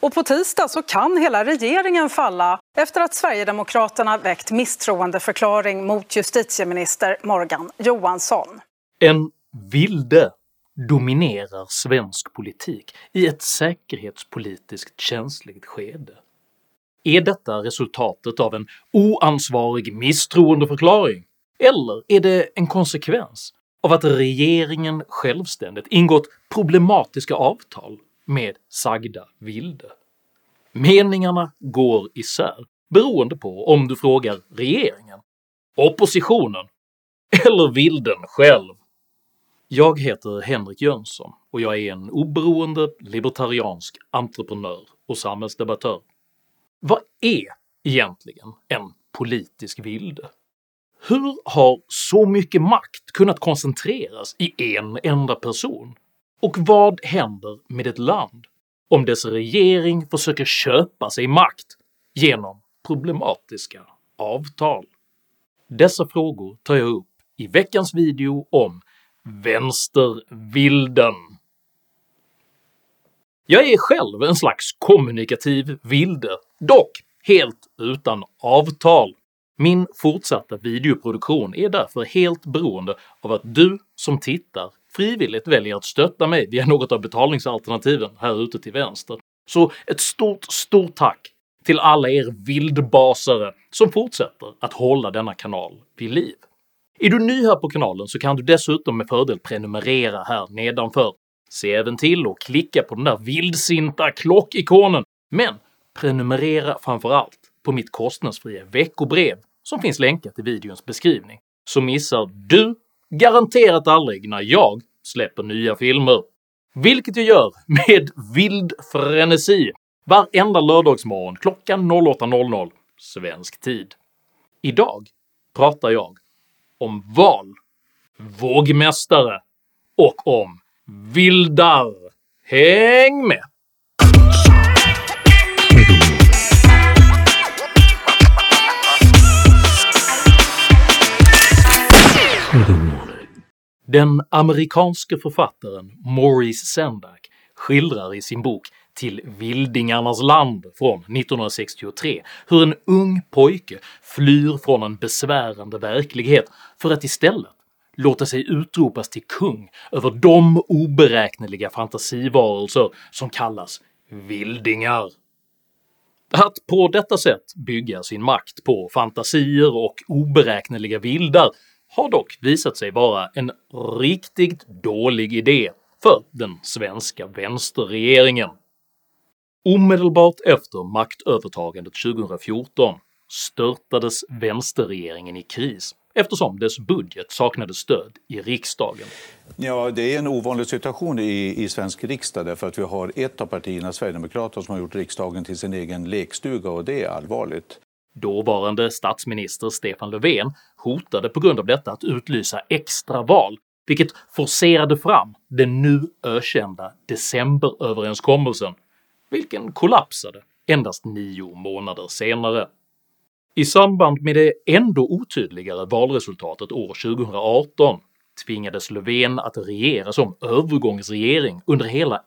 Och på tisdag så kan hela regeringen falla efter att Sverigedemokraterna väckt misstroendeförklaring mot justitieminister Morgan Johansson. En vilde dominerar svensk politik i ett säkerhetspolitiskt känsligt skede. Är detta resultatet av en oansvarig misstroendeförklaring? Eller är det en konsekvens av att regeringen självständigt ingått problematiska avtal med sagda vilde? Meningarna går isär beroende på om du frågar regeringen, oppositionen eller vilden själv. Jag heter Henrik Jönsson och jag är en oberoende libertariansk entreprenör och samhällsdebattör. Vad är egentligen en politisk vilde? Hur har så mycket makt kunnat koncentreras i en enda person? Och vad händer med ett land om dess regering försöker köpa sig makt genom problematiska avtal? Dessa frågor tar jag upp i veckans video om “vänstervilden”. Jag är själv en slags kommunikativ vilde, dock helt utan avtal. Min fortsatta videoproduktion är därför helt beroende av att du som tittar frivilligt väljer att stötta mig via något av betalningsalternativen här ute till vänster. Så ett stort, stort tack till alla er vildbasare som fortsätter att hålla denna kanal vid liv. Är du ny här på kanalen så kan du dessutom med fördel prenumerera här nedanför. Se även till att klicka på den där vildsinta klockikonen, men prenumerera framförallt på mitt kostnadsfria veckobrev som finns länkat i videons beskrivning, så missar du garanterat aldrig när jag släpper nya filmer. Vilket jag gör med vild frenesi varenda lördagsmorgon klockan 08.00 svensk tid. Idag pratar jag om val, vågmästare och om vildar. Häng med! Den amerikanske författaren Maurice Sendak skildrar i sin bok “Till vildingarnas land” från 1963 hur en ung pojke flyr från en besvärande verklighet för att istället låta sig utropas till kung över de oberäkneliga fantasivarelser som kallas vildingar. Att på detta sätt bygga sin makt på fantasier och oberäkneliga vildar har dock visat sig vara en riktigt dålig idé för den svenska vänsterregeringen. Omedelbart efter maktövertagandet 2014 störtades vänsterregeringen i kris eftersom dess budget saknade stöd i riksdagen. Ja, det är en ovanlig situation i, i svensk riksdag därför att vi har ett av partierna, Sverigedemokraterna, som har gjort riksdagen till sin egen lekstuga och det är allvarligt. Dåvarande statsminister Stefan Löfven hotade på grund av detta att utlysa extraval, vilket forcerade fram den nu ökända decemberöverenskommelsen, vilken kollapsade endast nio månader senare. I samband med det ändå otydligare valresultatet år 2018 tvingades Löfven att regera som övergångsregering under hela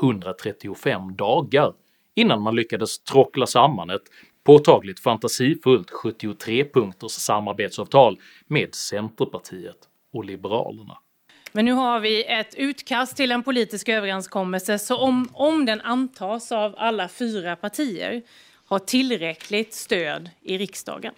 135 dagar innan man lyckades tråckla samman ett påtagligt fantasifullt 73-punkters samarbetsavtal med Centerpartiet och Liberalerna. Men nu har vi ett utkast till en politisk överenskommelse så om, om den antas av alla fyra partier har tillräckligt stöd i riksdagen.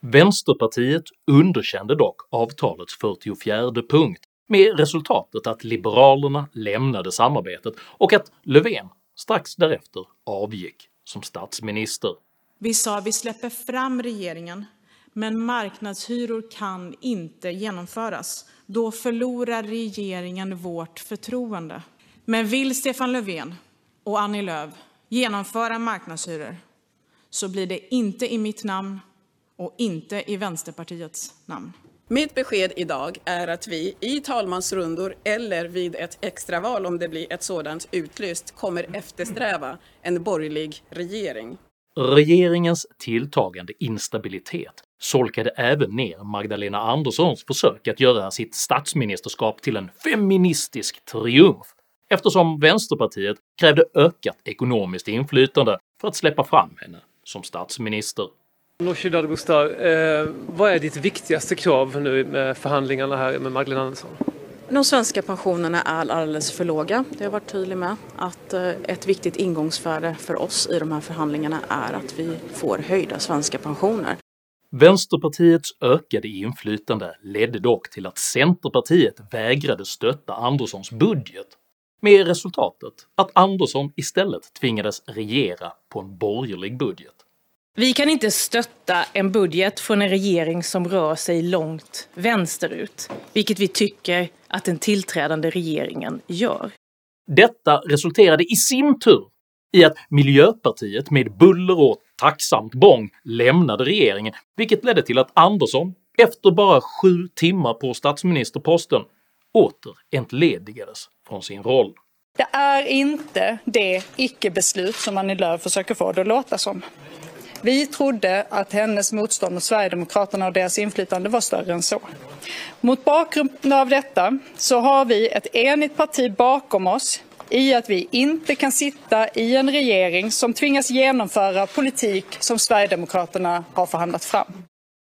Vänsterpartiet underkände dock avtalets 44 punkt med resultatet att Liberalerna lämnade samarbetet och att Löfven strax därefter avgick som statsminister. Vi sa vi släpper fram regeringen, men marknadshyror kan inte genomföras. Då förlorar regeringen vårt förtroende. Men vill Stefan Löfven och Annie Lööf genomföra marknadshyror så blir det inte i mitt namn och inte i Vänsterpartiets namn. Mitt besked idag är att vi i talmansrundor eller vid ett extraval, om det blir ett sådant utlyst, kommer eftersträva en borgerlig regering. Regeringens tilltagande instabilitet solkade även ner Magdalena Anderssons försök att göra sitt statsministerskap till en feministisk triumf eftersom Vänsterpartiet krävde ökat ekonomiskt inflytande för att släppa fram henne som statsminister. Nooshi Dadgostar, eh, vad är ditt viktigaste krav nu med förhandlingarna här med Magdalena Andersson? De svenska pensionerna är alldeles för låga. Det har jag varit tydlig med. Att eh, ett viktigt ingångsvärde för oss i de här förhandlingarna är att vi får höjda svenska pensioner. Vänsterpartiets ökade inflytande ledde dock till att Centerpartiet vägrade stötta Anderssons budget, med resultatet att Andersson istället tvingades regera på en borgerlig budget. Vi kan inte stötta en budget från en regering som rör sig långt vänsterut, vilket vi tycker att den tillträdande regeringen gör. Detta resulterade i sin tur i att Miljöpartiet med buller och tacksamt bång lämnade regeringen, vilket ledde till att Andersson efter bara sju timmar på statsministerposten åter entledigades från sin roll. Det är inte det icke-beslut som Annie Lööf försöker få det att låta som. Vi trodde att hennes motstånd mot Sverigedemokraterna och deras inflytande var större än så. Mot bakgrund av detta så har vi ett enigt parti bakom oss i att vi inte kan sitta i en regering som tvingas genomföra politik som Sverigedemokraterna har förhandlat fram.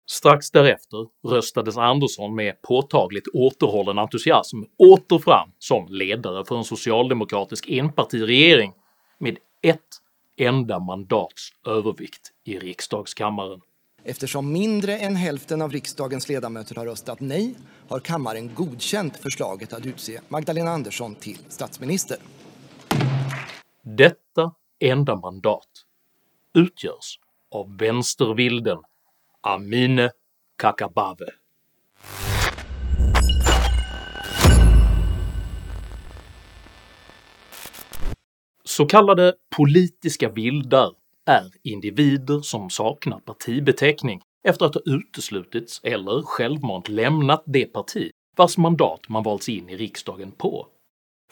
Strax därefter röstades Andersson med påtagligt återhållen entusiasm åter fram som ledare för en socialdemokratisk enpartiregering med ett enda mandats övervikt i riksdagskammaren. Eftersom mindre än hälften av riksdagens ledamöter har röstat nej har kammaren godkänt förslaget att utse Magdalena Andersson till statsminister. Detta enda mandat utgörs av vänstervilden Amine Kakabaveh. Så kallade politiska vildar är individer som saknar partibeteckning efter att ha uteslutits eller självmant lämnat det parti vars mandat man valts in i riksdagen på.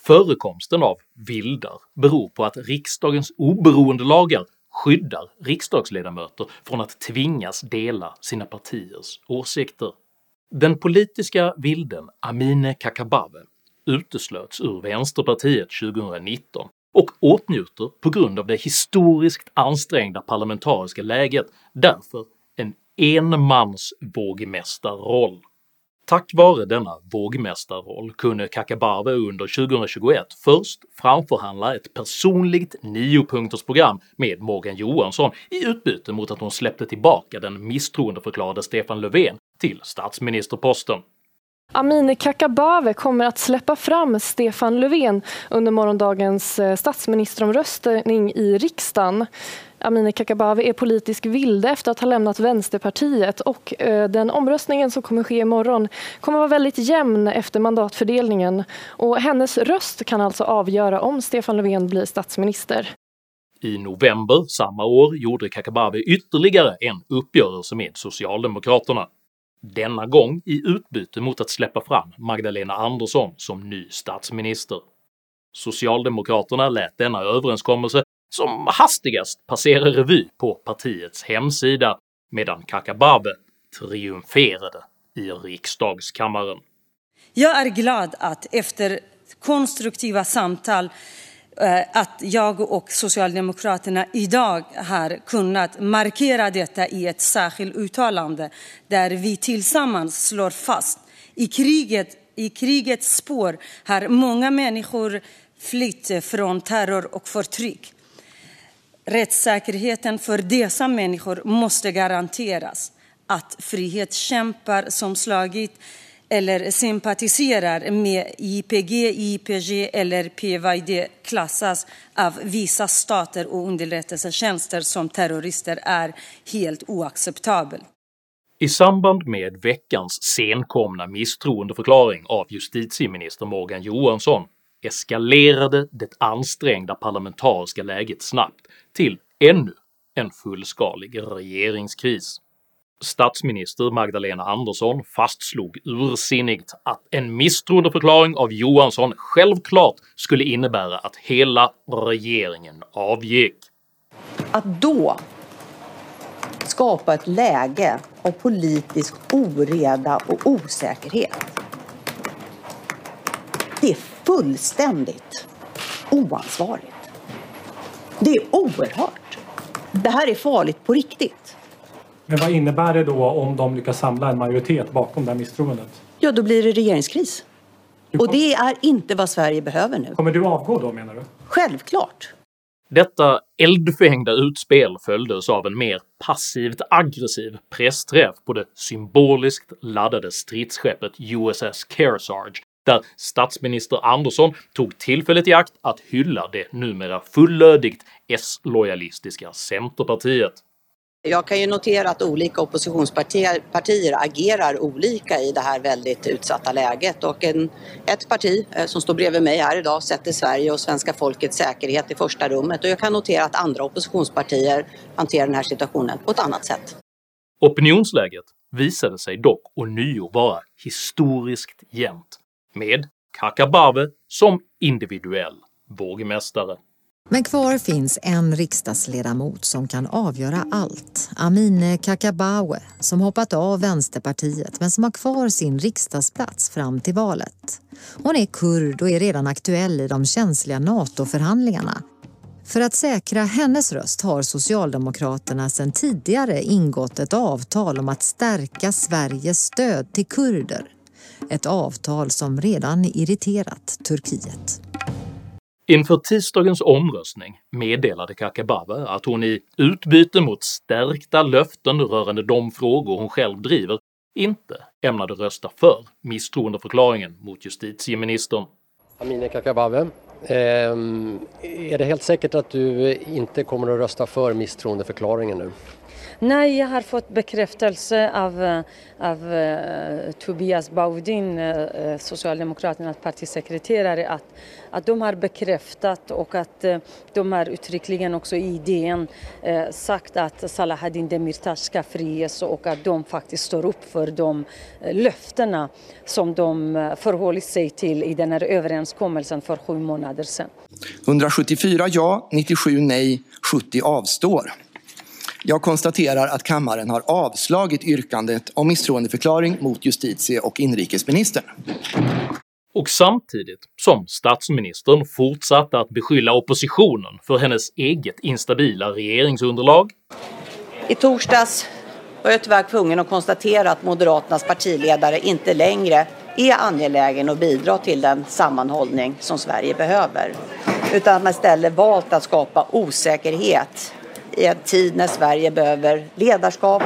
Förekomsten av vildar beror på att riksdagens oberoende lagar skyddar riksdagsledamöter från att tvingas dela sina partiers åsikter. Den politiska vilden Amine Kakabaveh uteslöts ur Vänsterpartiet 2019 och åtnjuter på grund av det historiskt ansträngda parlamentariska läget därför en enmansvågmästarroll. Tack vare denna vågmästarroll kunde Kakabaveh under 2021 först framförhandla ett personligt niopunktersprogram med Morgan Johansson i utbyte mot att hon släppte tillbaka den misstroendeförklarade Stefan Löfven till statsministerposten. Amineh Kakabaveh kommer att släppa fram Stefan Löfven under morgondagens eh, statsministeromröstning i riksdagen. Amineh Kakabaveh är politisk vilde efter att ha lämnat Vänsterpartiet och eh, den omröstningen som kommer ske imorgon kommer vara väldigt jämn efter mandatfördelningen och hennes röst kan alltså avgöra om Stefan Löfven blir statsminister. I november samma år gjorde Kakabaveh ytterligare en uppgörelse med Socialdemokraterna denna gång i utbyte mot att släppa fram Magdalena Andersson som ny statsminister. Socialdemokraterna lät denna överenskommelse som hastigast passera revy på partiets hemsida medan Kakabaveh triumferade i riksdagskammaren. Jag är glad att efter konstruktiva samtal Eh, att jag och Socialdemokraterna idag har kunnat markera detta i ett särskilt uttalande där vi tillsammans slår fast i kriget i krigets spår har många människor flytt från terror och förtryck. Rättssäkerheten för dessa människor måste garanteras. Att frihetskämpar som slagit eller sympatiserar med IPG, IPG eller PYD klassas av vissa stater och underrättelsetjänster som terrorister är helt oacceptabelt. I samband med veckans senkomna misstroendeförklaring av justitieminister Morgan Johansson eskalerade det ansträngda parlamentariska läget snabbt till ännu en fullskalig regeringskris. Statsminister Magdalena Andersson fastslog ursinnigt att en misstroendeförklaring av Johansson självklart skulle innebära att hela regeringen avgick. Att då skapa ett läge av politisk oreda och osäkerhet det är fullständigt oansvarigt. Det är oerhört. Det här är farligt på riktigt. Men vad innebär det då om de lyckas samla en majoritet bakom det här misstroendet? Ja, då blir det regeringskris. Och det är inte vad Sverige behöver nu. Kommer du avgå då menar du? Självklart. Detta eldfängda utspel följdes av en mer passivt aggressiv pressträff på det symboliskt laddade stridsskeppet USS Kearsarge där statsminister Andersson tog tillfället i akt att hylla det numera fullödigt S-lojalistiska Centerpartiet. Jag kan ju notera att olika oppositionspartier partier agerar olika i det här väldigt utsatta läget och en, ett parti eh, som står bredvid mig här idag sätter Sverige och svenska folkets säkerhet i första rummet och jag kan notera att andra oppositionspartier hanterar den här situationen på ett annat sätt. Opinionsläget visade sig dock ånyo vara historiskt jämnt, med Kakabaveh som individuell vågmästare. Men kvar finns en riksdagsledamot som kan avgöra allt. Amineh Kakabaveh, som hoppat av Vänsterpartiet men som har kvar sin riksdagsplats fram till valet. Hon är kurd och är redan aktuell i de känsliga NATO-förhandlingarna. För att säkra hennes röst har Socialdemokraterna sedan tidigare ingått ett avtal om att stärka Sveriges stöd till kurder. Ett avtal som redan irriterat Turkiet. Inför tisdagens omröstning meddelade Kakabaveh att hon i utbyte mot stärkta löften rörande de frågor hon själv driver inte ämnade rösta för misstroendeförklaringen mot justitieministern. Amineh Kakabaveh, är det helt säkert att du inte kommer att rösta för misstroendeförklaringen nu? Nej, jag har fått bekräftelse av, eh, av uh, Tobias Baudin, uh, Socialdemokraternas partisekreterare, att, att de har bekräftat och att uh, de har uttryckligen också i DN sagt att Salahaddin Demirtas ska friges och att de faktiskt står upp för de löftena som de förhållit sig till i den här överenskommelsen för sju månader sedan. 174 ja, 97 nej, 70 avstår. Jag konstaterar att kammaren har avslagit yrkandet om misstroendeförklaring mot justitie och inrikesministern. Och samtidigt som statsministern fortsatte att beskylla oppositionen för hennes eget instabila regeringsunderlag. I torsdags var jag tyvärr tvungen att konstatera att Moderaternas partiledare inte längre är angelägen att bidra till den sammanhållning som Sverige behöver. Utan att man istället valt att skapa osäkerhet i en tid när Sverige behöver ledarskap,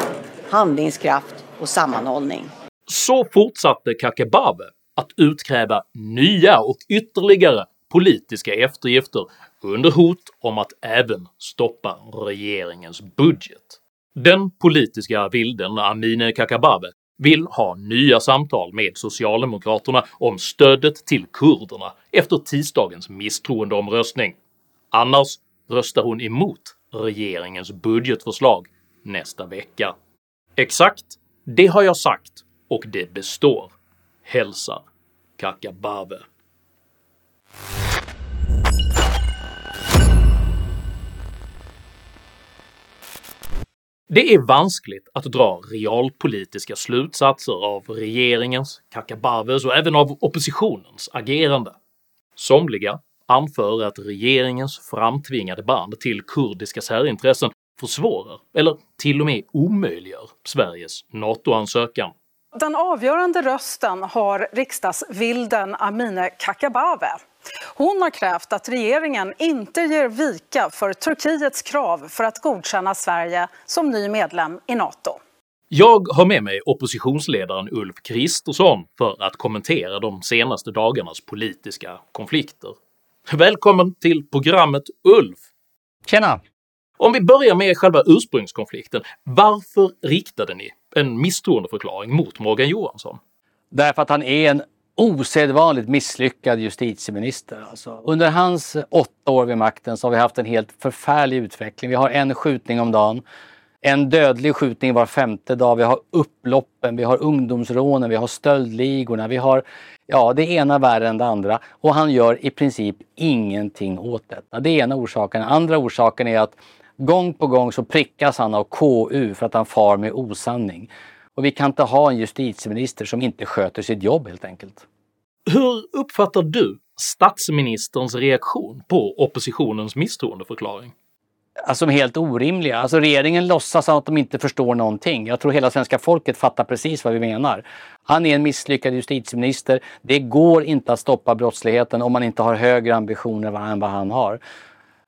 handlingskraft och sammanhållning. Så fortsatte Kakabaveh att utkräva nya och ytterligare politiska eftergifter under hot om att även stoppa regeringens budget. Den politiska vilden Amineh Kakabaveh vill ha nya samtal med socialdemokraterna om stödet till kurderna efter tisdagens misstroendeomröstning. Annars röstar hon emot regeringens budgetförslag nästa vecka. Exakt, det har jag sagt och det består. Hälsar Kakabaveh. Det är vanskligt att dra realpolitiska slutsatser av regeringens, Kakabavehs och även av oppositionens agerande. Somliga anför att regeringens framtvingade band till kurdiska särintressen försvårar, eller till och med omöjliggör, Sveriges NATO-ansökan. Den avgörande rösten har riksdagsvilden Amineh Kakabaveh. Hon har krävt att regeringen inte ger vika för Turkiets krav för att godkänna Sverige som ny medlem i NATO. Jag har med mig oppositionsledaren Ulf Kristersson för att kommentera de senaste dagarnas politiska konflikter. Välkommen till programmet Ulf! Tjena! Om vi börjar med själva ursprungskonflikten, varför riktade ni en misstroendeförklaring mot Morgan Johansson? Därför att han är en osedvanligt misslyckad justitieminister. Alltså, under hans åtta år vid makten så har vi haft en helt förfärlig utveckling. Vi har en skjutning om dagen, en dödlig skjutning var femte dag, vi har upploppen, vi har ungdomsrånen, vi har stöldligorna, vi har ja, det ena värre än det andra. Och han gör i princip ingenting åt detta. Det är ena orsaken. Den andra orsaken är att gång på gång så prickas han av KU för att han far med osanning. Och vi kan inte ha en justitieminister som inte sköter sitt jobb helt enkelt. Hur uppfattar du statsministerns reaktion på oppositionens misstroendeförklaring? Alltså helt orimliga. Alltså regeringen låtsas att de inte förstår någonting. Jag tror hela svenska folket fattar precis vad vi menar. Han är en misslyckad justitieminister. Det går inte att stoppa brottsligheten om man inte har högre ambitioner än vad han har.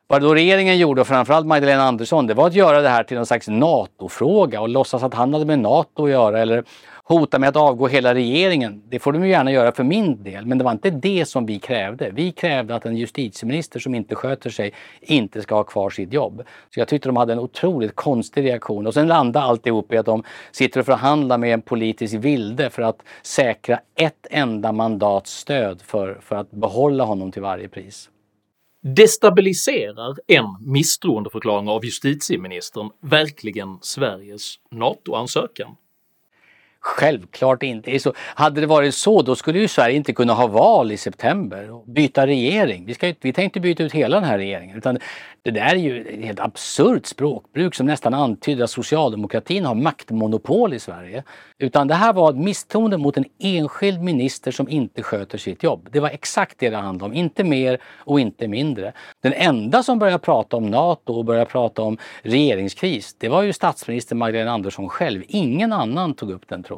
Vad då regeringen gjorde, och framförallt Magdalena Andersson, det var att göra det här till någon slags NATO-fråga och låtsas att han hade med NATO att göra eller hota med att avgå hela regeringen. Det får de ju gärna göra för min del, men det var inte det som vi krävde. Vi krävde att en justitieminister som inte sköter sig inte ska ha kvar sitt jobb. Så jag tyckte de hade en otroligt konstig reaktion och sen landade alltihop i att de sitter och förhandlar med en politisk vilde för att säkra ett enda mandats stöd för, för att behålla honom till varje pris. Destabiliserar en misstroendeförklaring av justitieministern verkligen Sveriges NATO-ansökan? Självklart inte. Så, hade det varit så, då skulle ju Sverige inte kunna ha val i september och byta regering. Vi, ska, vi tänkte byta ut hela den här regeringen. Utan det där är ju ett helt absurt språkbruk som nästan antyder att socialdemokratin har maktmonopol i Sverige. Utan det här var ett misstroende mot en enskild minister som inte sköter sitt jobb. Det var exakt det det handlade om, inte mer och inte mindre. Den enda som började prata om NATO och började prata om regeringskris, det var ju statsminister Magdalena Andersson själv. Ingen annan tog upp den tråden.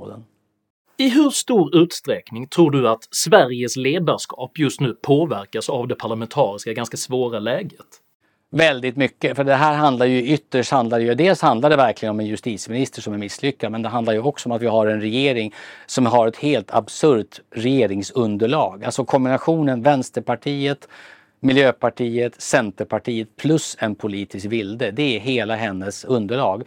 I hur stor utsträckning tror du att Sveriges ledarskap just nu påverkas av det parlamentariska ganska svåra läget? Väldigt mycket, för det här handlar ju ytterst handlar ju, dels handlar det verkligen om en justitieminister som är misslyckad, men det handlar ju också om att vi har en regering som har ett helt absurt regeringsunderlag. Alltså kombinationen Vänsterpartiet, Miljöpartiet, Centerpartiet plus en politisk vilde. Det är hela hennes underlag.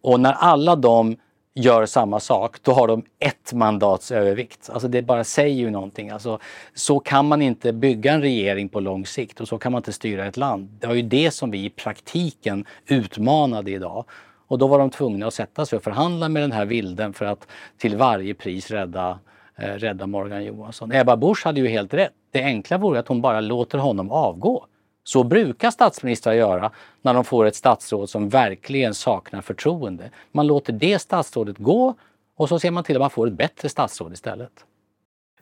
Och när alla de gör samma sak, då har de ett mandats övervikt. Alltså det bara säger ju någonting. Alltså, så kan man inte bygga en regering på lång sikt och så kan man inte styra ett land. Det var ju det som vi i praktiken utmanade idag. Och då var de tvungna att sätta sig och förhandla med den här vilden för att till varje pris rädda, eh, rädda Morgan Johansson. Ebba Busch hade ju helt rätt. Det enkla vore att hon bara låter honom avgå. Så brukar statsministrar göra när de får ett statsråd som verkligen saknar förtroende. Man låter det statsrådet gå och så ser man till att man får ett bättre statsråd istället.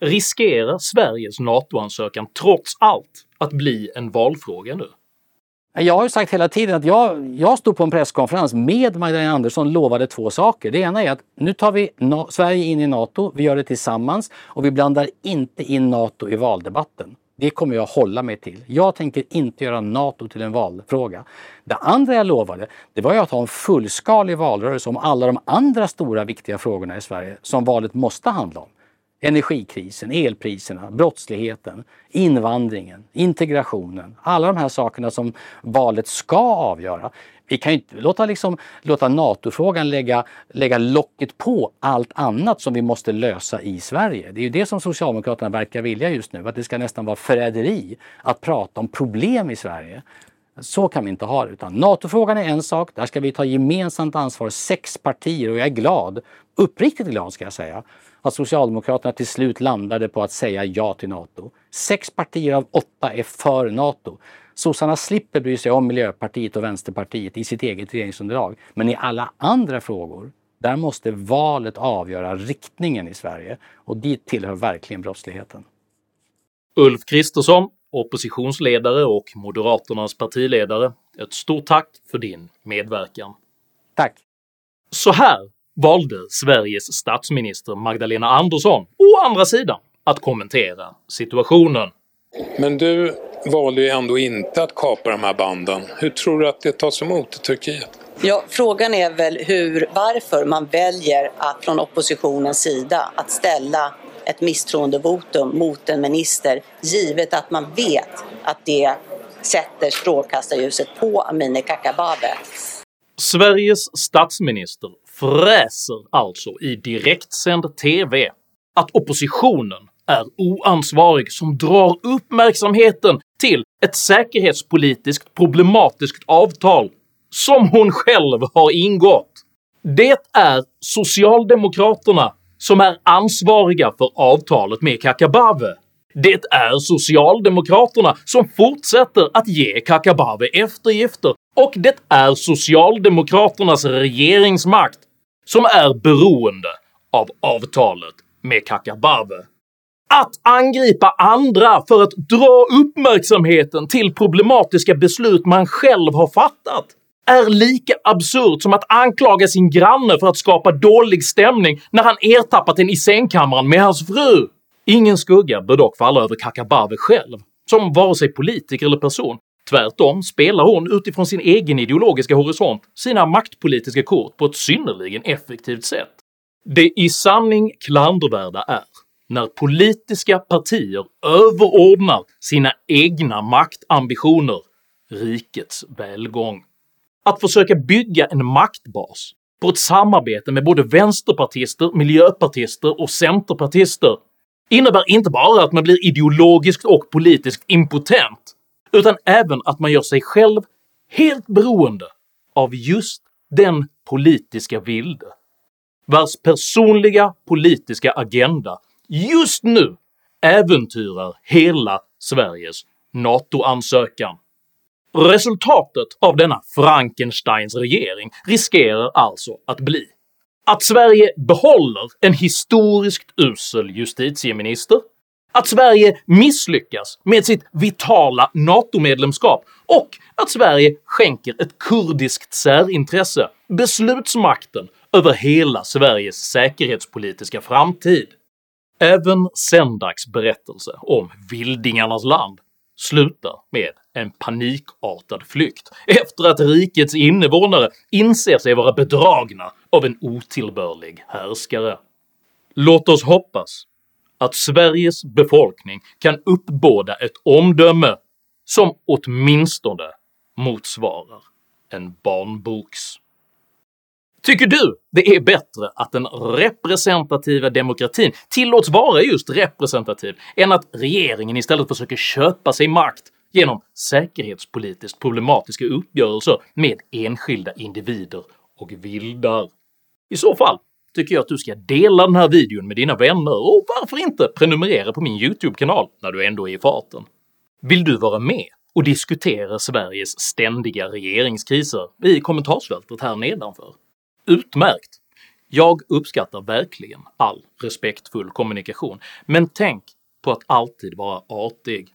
Riskerar Sveriges NATO-ansökan trots allt att bli en valfråga nu? Jag har ju sagt hela tiden att jag, jag stod på en presskonferens med Magdalena Andersson lovade två saker. Det ena är att nu tar vi Sverige in i NATO, vi gör det tillsammans och vi blandar inte in NATO i valdebatten. Det kommer jag hålla mig till. Jag tänker inte göra NATO till en valfråga. Det andra jag lovade, det var ju att ha en fullskalig valrörelse om alla de andra stora viktiga frågorna i Sverige som valet måste handla om. Energikrisen, elpriserna, brottsligheten, invandringen, integrationen. Alla de här sakerna som valet ska avgöra. Vi kan ju inte låta, liksom, låta NATO-frågan lägga, lägga locket på allt annat som vi måste lösa i Sverige. Det är ju det som Socialdemokraterna verkar vilja just nu, att det ska nästan vara förräderi att prata om problem i Sverige. Så kan vi inte ha det. Utan NATO-frågan är en sak, där ska vi ta gemensamt ansvar, sex partier, och jag är glad, uppriktigt glad ska jag säga, att Socialdemokraterna till slut landade på att säga ja till NATO. Sex partier av åtta är för NATO. Sossarna slipper bry sig om Miljöpartiet och Vänsterpartiet i sitt eget regeringsunderlag. Men i alla andra frågor, där måste valet avgöra riktningen i Sverige. Och dit tillhör verkligen brottsligheten. Ulf Kristersson, oppositionsledare och Moderaternas partiledare, ett stort tack för din medverkan. Tack! Så här valde Sveriges statsminister Magdalena Andersson, å andra sidan, att kommentera situationen. Men du valde ju ändå inte att kapa de här banden. Hur tror du att det tas emot i Turkiet? Ja, frågan är väl hur, varför man väljer att från oppositionens sida att ställa ett misstroendevotum mot en minister givet att man vet att det sätter strålkastarljuset på Amineh Kakabaveh. Sveriges statsminister fräser alltså i direktsänd TV att oppositionen är oansvarig som drar uppmärksamheten till ett säkerhetspolitiskt problematiskt avtal som hon själv har ingått. Det är Socialdemokraterna som är ansvariga för avtalet med Kakabaveh. Det är Socialdemokraterna som fortsätter att ge Kakabaveh eftergifter och det är Socialdemokraternas regeringsmakt som är beroende av avtalet med Kakabaveh. Att angripa andra för att dra uppmärksamheten till problematiska beslut man själv har fattat är lika absurt som att anklaga sin granne för att skapa dålig stämning när han ertappat en i sängkammaren med hans fru. Ingen skugga bör dock falla över Kakabaveh själv, som vare sig politiker eller person. Tvärtom spelar hon utifrån sin egen ideologiska horisont sina maktpolitiska kort på ett synnerligen effektivt sätt. Det i sanning klandervärda är när politiska partier överordnar sina egna maktambitioner rikets välgång. Att försöka bygga en maktbas på ett samarbete med både vänsterpartister, miljöpartister och centerpartister innebär inte bara att man blir ideologiskt och politiskt impotent, utan även att man gör sig själv helt beroende av just den politiska vilde vars personliga politiska agenda just nu äventyrar hela Sveriges NATO-ansökan. Resultatet av denna Frankensteins regering riskerar alltså att bli att Sverige behåller en historiskt usel justitieminister, att Sverige misslyckas med sitt vitala NATO-medlemskap och att Sverige skänker ett kurdiskt särintresse beslutsmakten över hela Sveriges säkerhetspolitiska framtid. Även Sendaks berättelse om “Vildingarnas land” slutar med en panikartad flykt efter att rikets invånare inser sig vara bedragna av en otillbörlig härskare. Låt oss hoppas att Sveriges befolkning kan uppbåda ett omdöme som åtminstone motsvarar en barnboks. Tycker du det är bättre att den representativa demokratin tillåts vara just representativ än att regeringen istället försöker köpa sig makt genom säkerhetspolitiskt problematiska uppgörelser med enskilda individer och vildar? I så fall tycker jag att du ska dela den här videon med dina vänner och varför inte prenumerera på min YouTube-kanal när du ändå är i farten. Vill du vara med och diskutera Sveriges ständiga regeringskriser i kommentarsfältet här nedanför? Utmärkt! Jag uppskattar verkligen all respektfull kommunikation, men tänk på att alltid vara artig.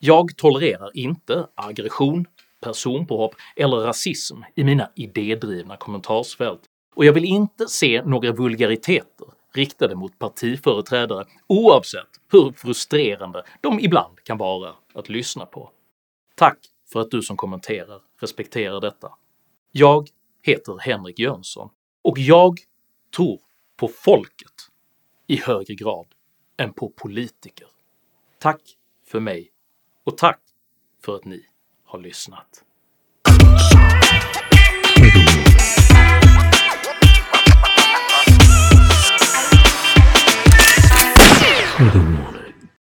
Jag tolererar inte aggression, personpåhopp eller rasism i mina idédrivna kommentarsfält, och jag vill inte se några vulgariteter riktade mot partiföreträdare oavsett hur frustrerande de ibland kan vara att lyssna på. Tack för att du som kommenterar respekterar detta. Jag heter Henrik Jönsson och jag tror på folket i högre grad än på politiker. Tack för mig och tack för att ni har lyssnat. Mm.